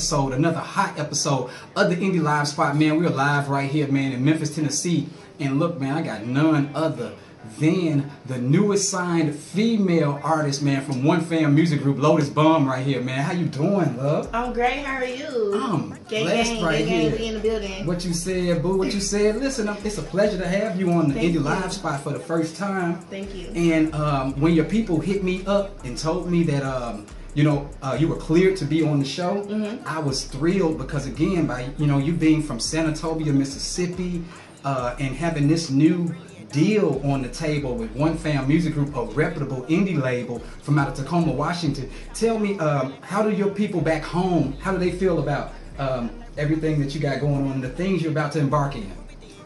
episode, another hot episode of the Indie Live Spot. Man, we're live right here, man, in Memphis, Tennessee. And look, man, I got none other than the newest signed female artist, man, from One Fam Music Group, Lotus Bomb, right here, man. How you doing, love? I'm great. How are you? I'm gang, blessed gang, right gang, here. In the building. What you said, boo? What you said? Listen, it's a pleasure to have you on the Thank Indie you. Live Spot for the first time. Thank you. And um, when your people hit me up and told me that um, you know uh, you were cleared to be on the show, Mm-hmm. I was thrilled because again, by you know you being from Senatobia, Mississippi, uh, and having this new deal on the table with One Fam Music Group, a reputable indie label from out of Tacoma, Washington. Tell me, um, how do your people back home? How do they feel about um, everything that you got going on, and the things you're about to embark in?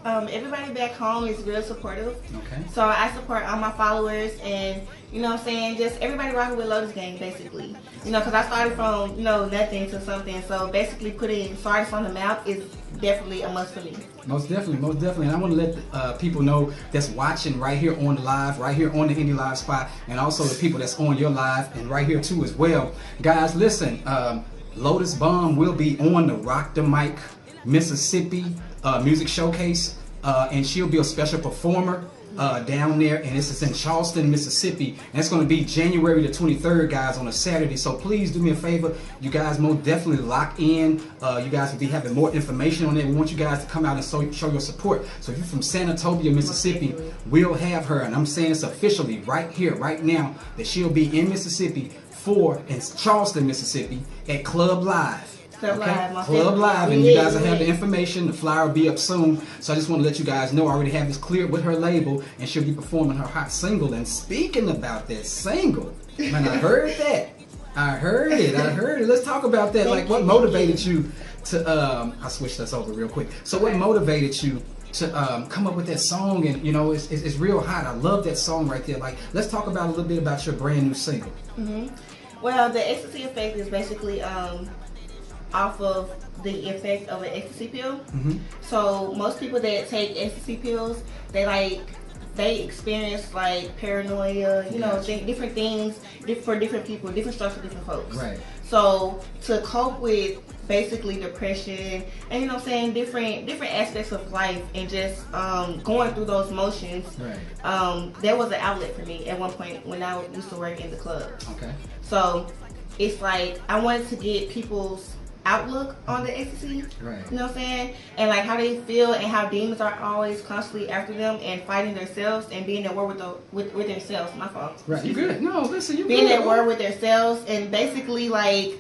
Um, everybody back home is real supportive. Okay. So I support all my followers and, you know what I'm saying, just everybody rocking with Lotus Gang, basically. You know, because I started from, you know, nothing to something. So basically putting Sardis on the map is definitely a must for me. Most definitely, most definitely. And I want to let uh, people know that's watching right here on the live, right here on the Indie Live spot, and also the people that's on your live and right here too as well. Guys, listen, um, Lotus Bomb will be on the Rock the Mic Mississippi uh, Music Showcase, uh, and she'll be a special performer. Uh, down there, and this is in Charleston, Mississippi, it's going to be January the 23rd, guys, on a Saturday. So please do me a favor, you guys, most definitely lock in. Uh, you guys will be having more information on it. We want you guys to come out and so, show your support. So if you're from Senatobia, Mississippi, we'll have her, and I'm saying this officially right here, right now, that she'll be in Mississippi for in Charleston, Mississippi, at Club Live. Club Live, my Club. Live, and We you guys will have the information. The flyer will be up soon. So I just want to let you guys know I already have this cleared with her label, and she'll be performing her hot single. And speaking about that single, man, I heard that. I heard it. I heard it. Let's talk about that. Thank Like, what you, motivated you to? Um, I switched this over real quick. So, what motivated you? To um, come up with that song, and you know, it's, it's, it's real hot. I love that song right there. Like, let's talk about a little bit about your brand new single. Well, the ecstasy effect is basically um, off of the effect of an ecstasy pill. Mhm. So most people that take ecstasy pills, they like they experience like paranoia, you know, th- different things for different people, different stuff for different folks. Right. So to cope with basically depression and you know I'm saying different different aspects of life and just um, going through those motions, Right. um, there was an outlet for me at one point when I used to work in the club. Okay. So it's like I wanted to get people's outlook on the ecstasy. Right. You know what I'm saying? And like how they feel and how demons are always constantly after them and fighting themselves and being at war with the with, with themselves. My fault. Right. You Excuse good? No, listen. You Being good. at war with themselves and basically like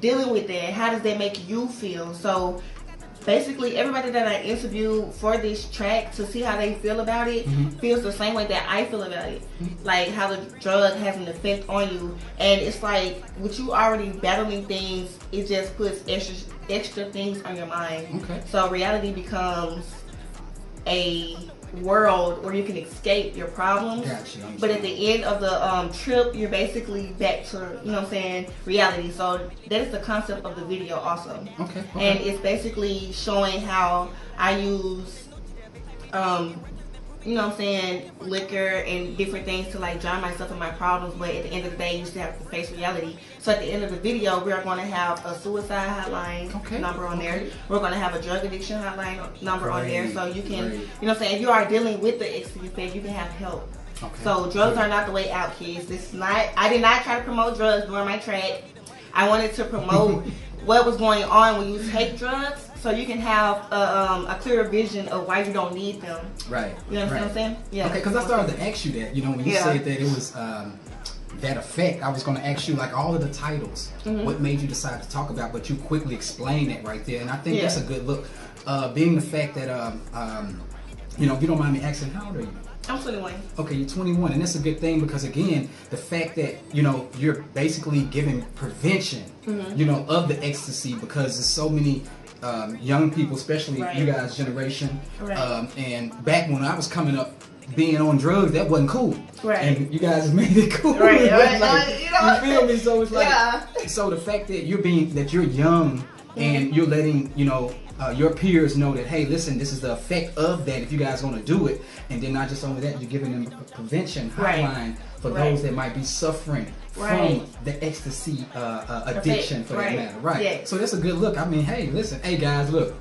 dealing with that. How does that make you feel? So basically everybody that I interviewed for this track to see how they feel about it Mhm. feels the same way that I feel about it. Mm-hmm. Like how the drug has an effect on you. And it's like with you already battling things, it just puts extra extra things on your mind. Okay. So reality becomes a world where you can escape your problems. Gotcha. But at the end of the um, trip, you're basically back to, you know what I'm saying, reality. So that is the concept of the video also. Okay. okay. And it's basically showing how I use, um, you know what I'm saying, liquor and different things to like drown myself in my problems. But at the end of the day, you still have to face reality. So at the end of the video, we are going to have a suicide hotline Okay, number on there. We're going to have a drug addiction hotline number on there. So you can, great. you know what I'm saying, if you are dealing with the effect, you can have help. Okay. So drugs are not the way out, kids. This is not. I did not try to promote drugs during my track. I wanted to promote what was going on when you take drugs, so you can have a, um, a clearer vision of why you don't need them. Right. You understand right. what I'm saying? Yeah. Okay, because I started to ask you that. You know, when you Yeah. said that it was um, that effect, I was going to ask you like all of the titles. Mm-hmm. What made you decide to talk about? But you quickly explained it right there, and I think Yeah. that's a good look. Uh, being the fact that um, um, you know, if you don't mind me asking, how old are you? I'm 21. Okay, you're 21, and that's a good thing because again, the fact that you know you're basically giving prevention, Mm-hmm. you know, of the ecstasy because there's so many um, young people, especially Right. you guys' generation, Right. um, and back when I was coming up, being on drugs that wasn't cool. Right. And you guys made it cool. Right, right, Like, uh, you know- feel me? So it's like Yeah. so the fact that you're being that you're young and you're letting you know uh, your peers know that hey listen this is the effect of that if you guys want to do it and then not just only that you're giving them a prevention Right. hotline for Right. those that might be suffering Right. from the ecstasy uh, uh, addiction for that matter right Yeah. so that's a good look I mean hey listen hey guys look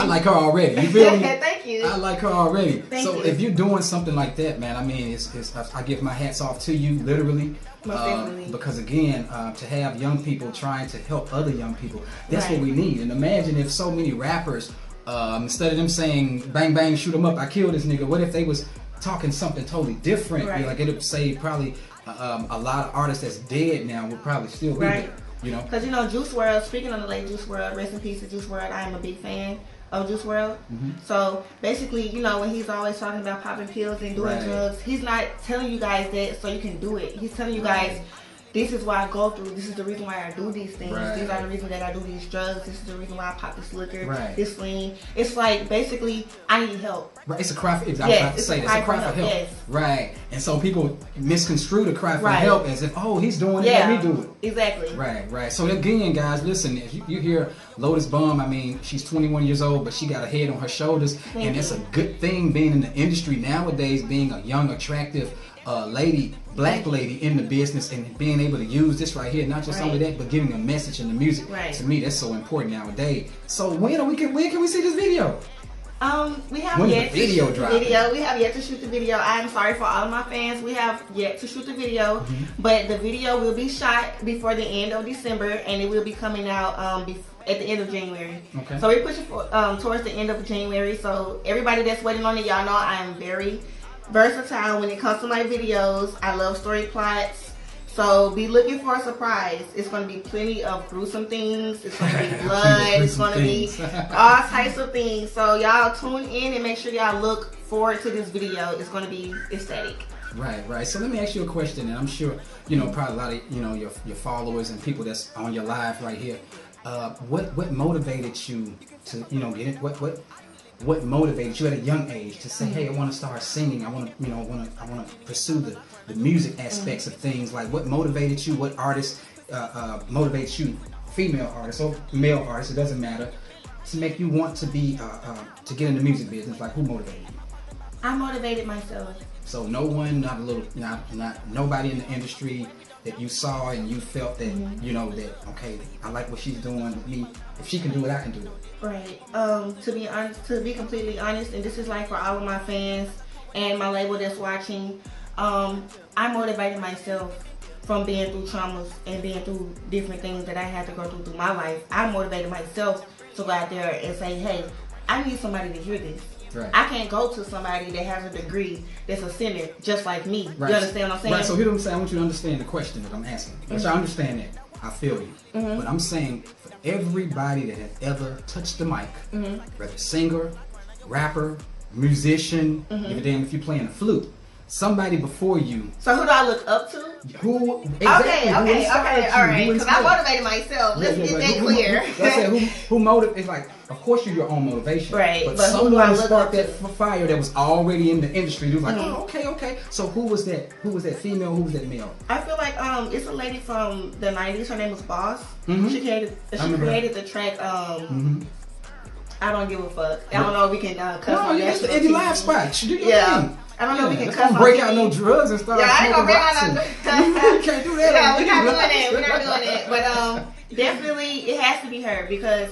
I like her already you feel me Thank you. I like her already. Thank so you. if you're doing something like that, man, I mean, it's, it's I give my hats off to you, literally, uh, because again, uh, to have young people trying to help other young people, that's what we need. And imagine if so many rappers, um, instead of them saying "bang bang, shoot shoot 'em up, I killed this nigga," what if they was talking something totally different? Right. Like it'd save probably um, a lot of artists that's dead now would probably still be Right. there. You know. Because you know, Juice WRLD. Speaking of the late Juice WRLD, rest in peace to Juice WRLD. I am a big fan of Juice WRLD. Mm-hmm. So basically, you know, when he's always talking about popping pills and doing Right. drugs, he's not telling you guys that so you can do it. He's telling you Right. guys. This is why I go through. This is the reason why I do these things. Right. These are the reason that I do these drugs. This is the reason why I pop this liquor, Right. this lean. It's like basically I need help. Right, it's a cry for, it's, I was Yes, about to it's say a that, it's a cry cry for help. help, yes. Right. And so people misconstrue the cry for Right. help as if, oh, he's doing it, Yeah, let me do it. exactly. Right, right. So again, guys, listen. If you, you hear Lotus Bomb, I mean, she's 21 years old, but she got a head on her shoulders, Thank and it's a good thing being in the industry nowadays. Being a young, attractive uh, lady, black lady in the business, and being able to use this right here, not just only Right. that, but giving a message in the music. Right. To me, that's so important nowadays. So when are we can when can we see this video? Um, we have When's yet video to shoot the video. We have yet to shoot the video. I'm sorry for all of my fans. We have yet to shoot the video, Mm-hmm. but the video will be shot before the end of December, and it will be coming out um bef- at the end of January. Okay. So we're pushing for um towards the end of January. So everybody that's waiting on it, y'all know I am very versatile when it comes to my videos. I love story plots. So be looking for a surprise. It's going to be plenty of gruesome things. It's going to be blood. it's going to be all types of things. So y'all tune in and make sure y'all look forward to this video. It's going to be ecstatic. Right, right. So let me ask you a question, and I'm sure you know probably a lot of you know your your followers and people that's on your live right here. Uh, what what motivated you to you know get it? What what what motivated you at a young age to say, hey, I want to start singing. I want to you know want to I want to pursue the the music aspects of things. Like what motivated you? What artist uh, uh, motivates you? Female artist or male artist? It doesn't matter. To make you want to be uh, uh, to get in the music business, like who motivated you? I motivated myself. So no one, not a little, not not nobody in the industry that you saw and you felt that you know that okay, I like what she's doing with me. If she can do it, I can do it. Right. Um, to be honest, to be completely honest, and this is like for all of my fans and my label that's watching, um, I motivated myself from being through traumas and being through different things that I had to go through through my life. I motivated myself to go out there and say, hey, I need somebody to hear this. Right. I can't go to somebody that has a degree that's a singer just like me. Right. You understand what I'm saying? Right. So here's what I'm saying. I want you to understand the question that I'm asking. Which I understand that. I feel you. Mm-hmm. But I'm saying for everybody that has ever touched the mic, Mm-hmm. whether singer, rapper, musician, Mm-hmm. give a damn if you're playing a flute, somebody before you so who do I look up to? Who exactly, okay, who okay, okay, all right. Because I motivated myself. Let's Yeah, yeah, get that who- clear. Who, who, who, who motive is like, of course you're your own motivation. Right, But, but who do I someone sparked that fire that was already in the industry. Who was like, Mhm. oh, okay, okay. So who was that? Who was that female? Who was that male? I feel like um, it's a lady from the '90s. Her name was Boss. Mhm. She created she created the track. Um, Mm-hmm. I don't give a fuck. I don't know if we can uh, cuss No, on national any TV. live spot. You do your Yeah. thing. I don't know if we can let's cuss don't break out no drugs and start Yeah, I ain't gonna break out no drugs. Can't do that. Yeah, we're not doing it. We're not doing it. But um, definitely it has to be her because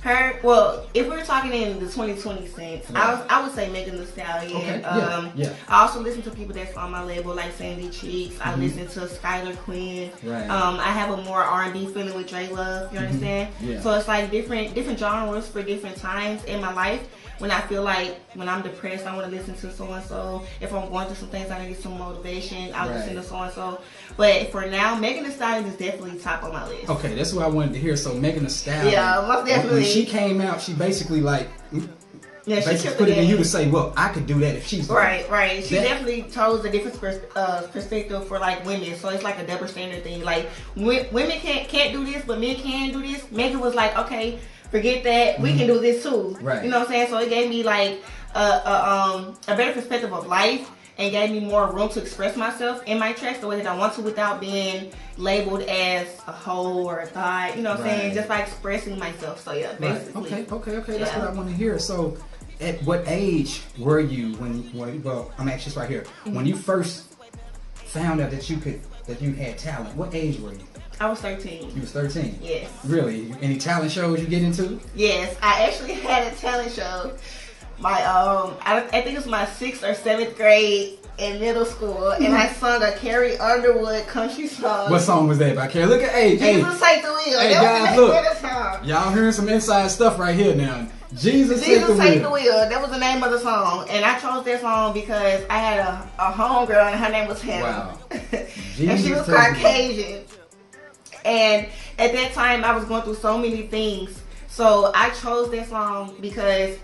her. Well, if we're talking in the 2020 sense, I was I would say Megan Thee Stallion. Okay, yeah, Um, yeah. I also listen to people that's on my label like Sandy Cheeks. I Mhm. listen to Skylar Quinn. Right. Um, I have a more R&B feeling with Dre Love. You understand? Mm-hmm. Yeah. So it's like different different genres for different times in my life. When I feel like when I'm depressed, I want to listen to so and so. If I'm going through some things, I need some motivation. I'll Right. listen to so and so. But for now, Megan Thee Stallion is definitely top on my list. Okay, that's what I wanted to hear. So Megan Thee Stallion. Yeah, most definitely. When she came out, she basically like Yeah, she put it in you to say, well, I could do that if she's. Right, right. She That- definitely chose a different pers- uh, perspective for like women. So it's like a double standard thing. Like w- women can't can't do this, but men can do this. Megan was like, okay, forget that. We can do this too. Mm-hmm. Right. You know what I'm saying? So it gave me like a, a um a better perspective of life and gave me more room to express myself in my tracks the way that I want to without being labeled as a hoe or a thought. You know what I'm saying? Just by expressing myself. So yeah, Right. basically. Okay. Okay. Okay. That's Yeah. what I want to hear. So, at what age were you when? when well, I'm actually right here. Mm-hmm. When you first found out that you could that you had talent, what age were you? I was 13. You was 13. Yes. Really? Any talent shows you get into? Yes, I actually had a talent show. My um, I, I think it was my sixth or seventh grade in middle school, and I sung a Carrie Underwood country song. What song was that by Carrie? Look at hey, hey, Jesus take the wheel. Hey, that guys, was look. name of the song. y'all hearing some inside stuff right here now. Jesus, take the take wheel. the wheel. That was the name of the song, and I chose that song because I had a a homegirl, and her name was Hannah, Wow. and she was. Caucasian. And at that time, I was going through so many things. So I chose that song because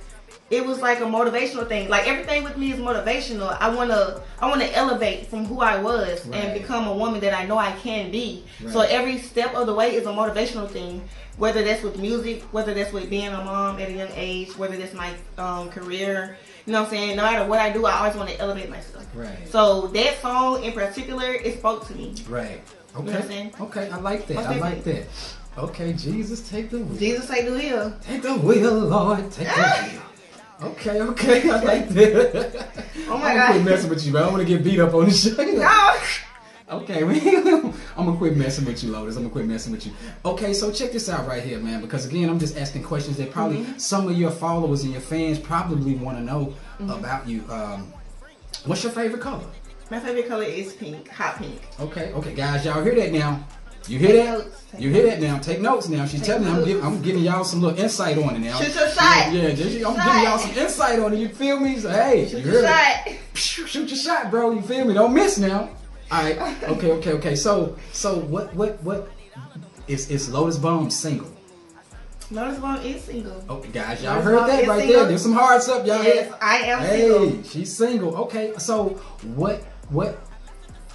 it was like a motivational thing. Like everything with me is motivational. I wanna, I wanna elevate from who I was Right. and become a woman that I know I can be. So every step of the way is a motivational thing. Whether that's with music, whether that's with being a mom at a young age, whether that's my um, career. You know what I'm saying? No matter what I do, I always want to elevate myself. Right. So that song in particular, it spoke to me. Right. Know what I'm Okay. Okay. I like that. I like that. Okay. Jesus, take the wheel. Jesus take the wheel. Take the wheel, Lord. Take the wheel. Okay, okay, I like that. Oh my I'm gonna God. quit messing with you, man. I don't want to get beat up on the show. No. Okay, I'm gonna quit messing with you, Lotus. I'm gonna quit messing with you. Okay, so check this out right here, man. Because again, I'm just asking questions that probably Mm-hmm. some of your followers and your fans probably want to know about you. Um, what's your favorite color? My favorite color is pink, hot pink. Okay, okay, guys, y'all hear that now? You hear Take that? notes. You hear that now? Take notes now. She's Take telling me I'm notes. giving, I'm giving y'all some little insight on it now. Shoot your shot. Yeah, just, I'm Shot. giving y'all some insight on it. You feel me? So hey, Shoot you your heard it. shot. shoot your shot, bro. You feel me? Don't miss now. All right. Okay. Okay. Okay. So, so what? What? What? Is is Lotus Bomb single? Lotus Bomb is single. Okay, guys, y'all heard that right single. there. There's some hearts up, y'all. Yes, hear? I am Hey, single. she's single. Okay. So, what? What?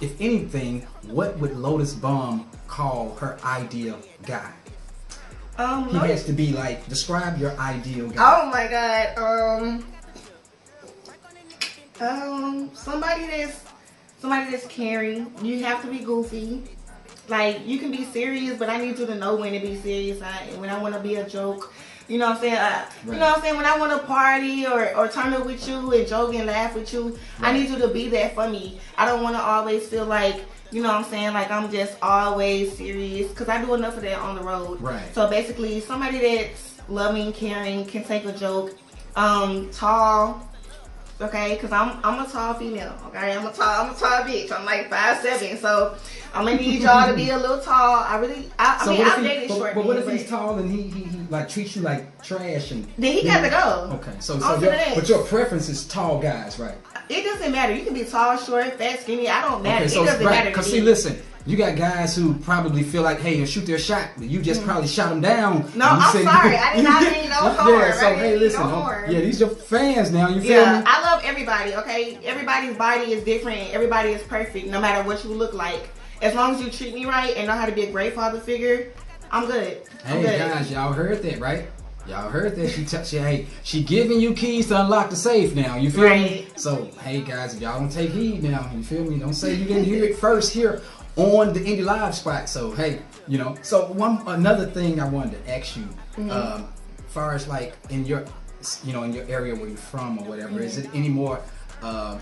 If anything, what would Lotus Bomb call her ideal guy? Um, He Lotus- has to be like describe your ideal guy. oh my god. Um, um, somebody that's somebody that's caring. You have to be goofy. Like you can be serious, but I need you to know when to be serious. I, when I want to be a joke. You know what I'm saying? Uh, You know what I'm saying? When I want to party or, or turn up with you and joke and laugh with you, I need you to be there for me. I don't want to always feel like, you know what I'm saying? Like I'm just always serious. Because I do enough of that on the road. Right. So basically, somebody that's loving, caring, can take a joke, um, tall. Okay, because I'm I'm a tall female. Okay, I'm a tall I'm a tall bitch. I'm like five seven, so I'm gonna need y'all to be a little tall. I really I, I So mean I've if he, dated but, short but what if he's tall and he, he, he like treats you like trash and Then he got to go. Okay, so, so your, but your preference is tall guys, right? It doesn't matter. You can be tall, short, fat, skinny. I don't matter. Okay, so it doesn't right, matter. because see, listen, you got guys who probably feel like, hey, you shoot their shot, but you just probably shot them down. Mm-hmm. No, I'm said- sorry. I did not mean no harm. Yeah, so didn't hey, listen, no harm. yeah, these your fans now. You feel Yeah, me? I love everybody. Okay, everybody's body is different. Everybody is perfect, no matter what you look like. As long as you treat me right and know how to be a great father figure, I'm good. I'm Hey good. guys, y'all heard that, right? Y'all heard that she t- she hey she giving you keys to unlock the safe now. You feel me? So hey guys, if y'all don't take heed now, you feel me? Don't say you didn't hear it first here on the Indie Live spot. So hey, you know. So one another thing I wanted to ask you, Mm-hmm. um, far as like in your you know in your area where you're from or whatever, is Mm-hmm. it any more uh,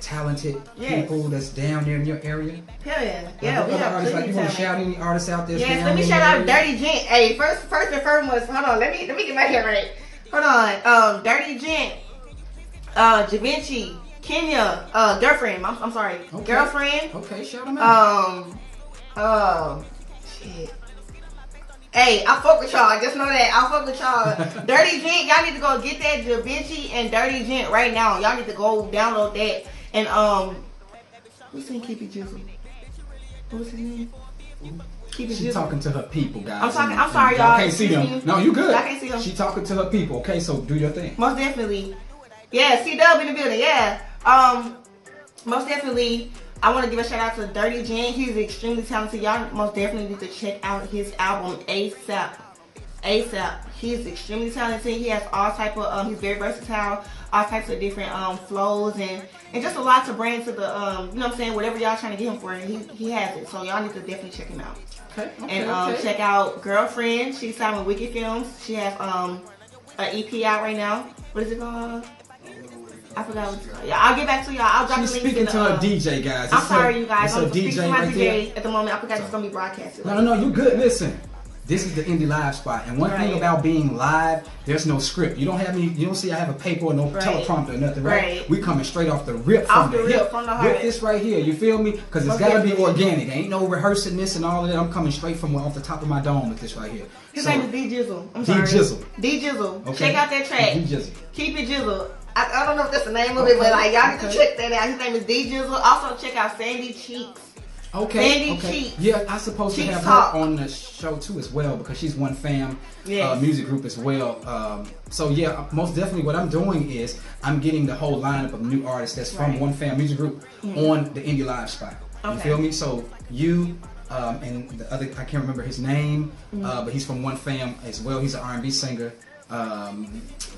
talented Yes. people that's down there in your area? Hell yeah, yeah. We have artists, like you want to shout any artists out there? Yes, let me shout out? Dirty Gent. Hey, first, first and foremost, hold on. Let me let me get my hair right. Hold on. Um, Dirty Gent, uh, Javinci, Kenya, uh, girlfriend. I'm, I'm sorry, Okay. girlfriend. Okay, shout them out. Um, um, shit. Hey, I fuck with y'all. I just know that I fuck with y'all. Dirty Gent, y'all need to go get that Da Vinci and Dirty Gent right now. Y'all need to go download that. And um, who's in Keep It Jizzle? What was his name? Keep It She Jizzle. talking to her people, guys. I'm talking- I'm sorry, and y'all. can't see them. No, you good. Y'all can't see them. She talking to her people. Okay, so do your thing. Most definitely. Yeah, C Dub in the building. Yeah. Um, most definitely. I want to give a shout out to Dirty Gent. He's extremely talented. Y'all most definitely need to check out his album ASAP. ASAP. He's extremely talented. He has all type of um, he's very versatile, all types of different um flows and and just a lot to bring to the um you know what I'm saying whatever y'all trying to get him for he he has it. So y'all need to definitely check him out. Okay. okay And um, okay. check out Girlfriend. She's signed with Wicked Films. She has um an EP out right now. What is it called? I forgot what it's called. Yeah, I'll get back to y'all. I'll drop She's the links speaking in to the, a um, DJ, guys. I'm It's sorry, a- you guys. It's I'm a speaking to my right there. DJ at the moment. I forgot it's gonna be broadcasted. No, no, no, you good. Listen, this is the indie live spot, and one thing about being live, there's no script. You don't have any. You don't see I have a paper or no Right. teleprompter or nothing, right? Right. We coming straight off the rip Off from the the, rip, hip from the heart. with this right here. You feel me? Because it's Most got to be organic. Ain't no rehearsing this and all of that. I'm coming straight from off the top of my dome with this right here. His So- name is D Jizzle. I'm sorry. D. Jizzle. D Jizzle. Okay. Check out that track. D Jizzle. Keep it Jizzle. I, I don't know if that's the name of it, but like y'all okay. check that out. His name is D Jizzle. Also check out Sandy Cheeks. Okay. Okay. Cheeks. Yeah, I supposed to Cheeks have Talk. her on the show too as well because she's one fam Yes. uh, music group as well. Um, so yeah, most definitely what I'm doing is I'm getting the whole lineup of new artists that's from Right. Mm-hmm. one fam music group on the indie live spot. You feel me? So you um, and the other I can't remember his name, Mm-hmm. uh, but he's from one fam as well. He's an R&B singer. Um,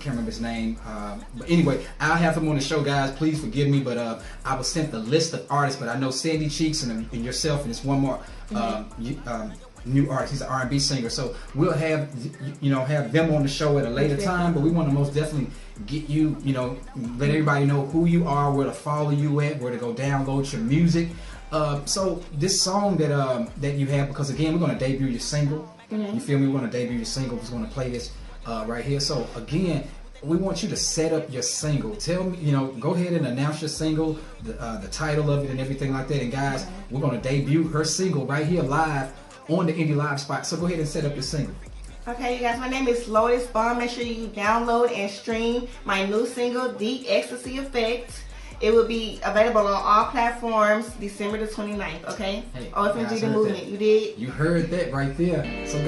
can't remember his name, um, but anyway, I'll have him on the show, guys. Please forgive me, but uh, I was sent the list of artists, but I know Sandy Cheeks and, and yourself, and it's one more um, you, um, new artist. He's an R&B singer, so we'll have you- know have them on the show at a later time. But we want to most definitely get you, you know, let everybody know who you are, where to follow you at, where to go download your music. Uh, so this song that um, that you have, because again, we're going to debut your single. You feel me? We're going to debut your single. We're going to play this uh, right here. So again, we want you to set up your single. Tell me, you know, go ahead and announce your single, the, uh, the title of it, and everything like that. And guys, we're to debut her single right here live on the Indie Live spot. So go ahead and set up your single. Okay, you guys, my name is Lotus Bomb. Make sure you download and stream my new single, The Ecstasy Effect. It will be available on all platforms December the 29th, okay? Hey, OFMG guys The Movement. that. You did? You heard that right there. So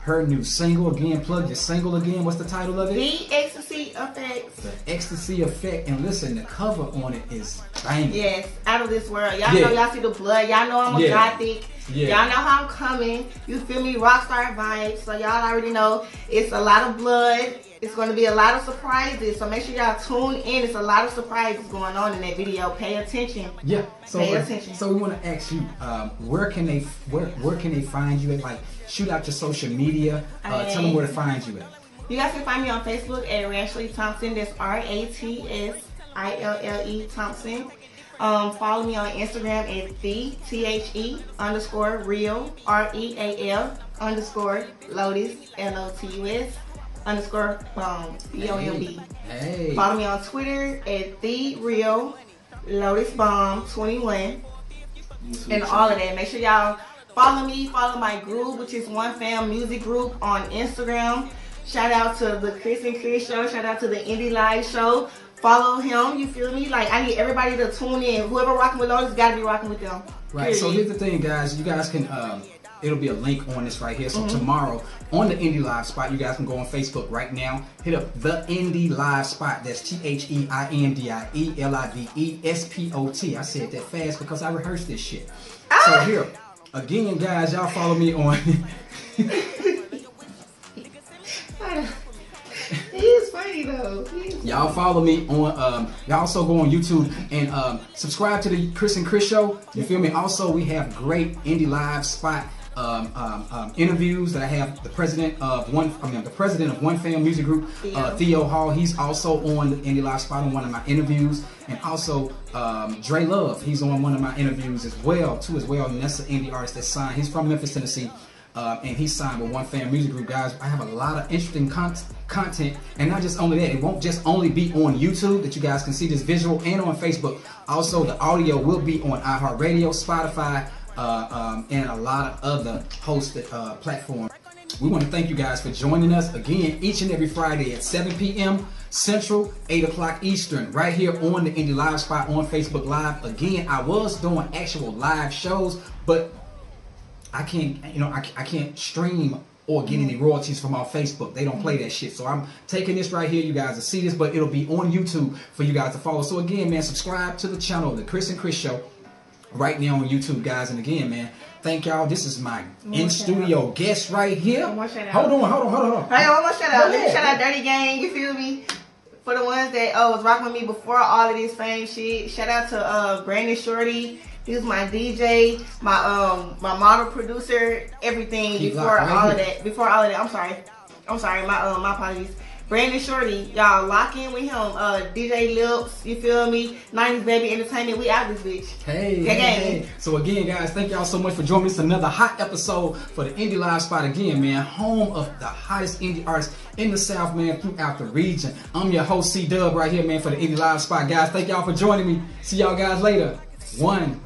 her new single. Again, plug your single again. What's the title of it? The Ecstasy Effect. The ecstasy effect, and listen, the cover on it is banging. Yes, out of this world. Y'all Yeah. know y'all see the blood. Y'all know I'm a Yeah. gothic. Yeah. Y'all know how I'm coming. You feel me? Rockstar vibes. So y'all already know it's a lot of blood. It's going to be a lot of surprises. So make sure y'all tune in. It's a lot of surprises going on in that video. Pay attention. Yeah. So, Pay attention. so we want to ask you, um, where can they where where can they find you at? Like, shoot out your social media. Uh, tell them where to find you at. You guys can find me on Facebook at Rashley Thompson. That's R A T S I L L E Thompson. Um, follow me on Instagram at the T H E underscore real R E A L underscore Lotus L O T U S underscore um, B O M B. Hey. Follow me on Twitter at the real Lotus Bomb 21 and all of that. Make sure y'all follow me, follow my group, which is One Fam Music Group on Instagram. Shout out to the Chris and Chris show. Shout out to the Indie Live show. Follow him. You feel me? Like I need everybody to tune in. Whoever rocking with Lotus gotta be rocking with them. Right. So here's the thing, guys. You guys can. Um, it'll be a link on this right here. So Mm-hmm. tomorrow on the Indie Live spot, you guys can go on Facebook right now. Hit up the Indie Live spot. That's T H E I N D I E L I V E S P O T. I said that fast because I rehearsed this shit. So Ah! here, again, guys, y'all follow me on. he is funny though. Y'all follow me on. Um, y'all also go on YouTube and um, subscribe to the Chris and Chris Show. You feel me? Also, we have great indie live spot um, um, um, interviews that I have. The president of one, I mean, the president of One Fam Music Group, uh, Theo. Theo Hall. He's also on the indie live spot on one of my interviews, and also um, Dre Love. He's on one of my interviews as well, too, as well. And that's an indie artist that signed. He's from Memphis, Tennessee. Uh, and he signed with One Fam Music Group, guys. I have a lot of interesting con- content, and not just only that, it won't just only be on YouTube that you guys can see this visual, and on Facebook. Also, the audio will be on iHeartRadio, Spotify, uh, um, and a lot of other hosted uh, platforms. We want to thank you guys for joining us again each and every Friday at 7 p.m. Central, 8 o'clock Eastern, right here on the Indie Live Spot on Facebook Live. Again, I was doing actual live shows, but I can't, you know, I, I can't stream or get any royalties from our Facebook. They don't play that shit. So I'm taking this right here. You guys will see this, but it'll be on YouTube for you guys to follow. So again, man, subscribe to the channel, the Chris and Chris Show, right now on YouTube, guys. And again, man, thank y'all. This is my in studio guest right here. One more shout out. Hold on, hold on, hold on, hold on. Hey, one more shout out. Go Let me ahead. shout out Dirty Gang. You feel me? For the ones that uh, was rocking with me before all of this fame shit. Shout out to uh, Brandon Shorty. He was my DJ, my um, my model producer, everything Keep before right all of here. that. Before all of that, I'm sorry. I'm sorry. My um, my apologies. Brandon Shorty, y'all lock in with him. Uh, DJ Lips, you feel me? 90s Baby Entertainment. We out this bitch. Hey, hey, hey. So again, guys, thank y'all so much for joining us. Another hot episode for the Indie Live Spot again, man. Home of the hottest indie artists in the South, man, throughout the region. I'm your host, C Dub, right here, man, for the Indie Live Spot, guys. Thank y'all for joining me. See y'all guys later. One.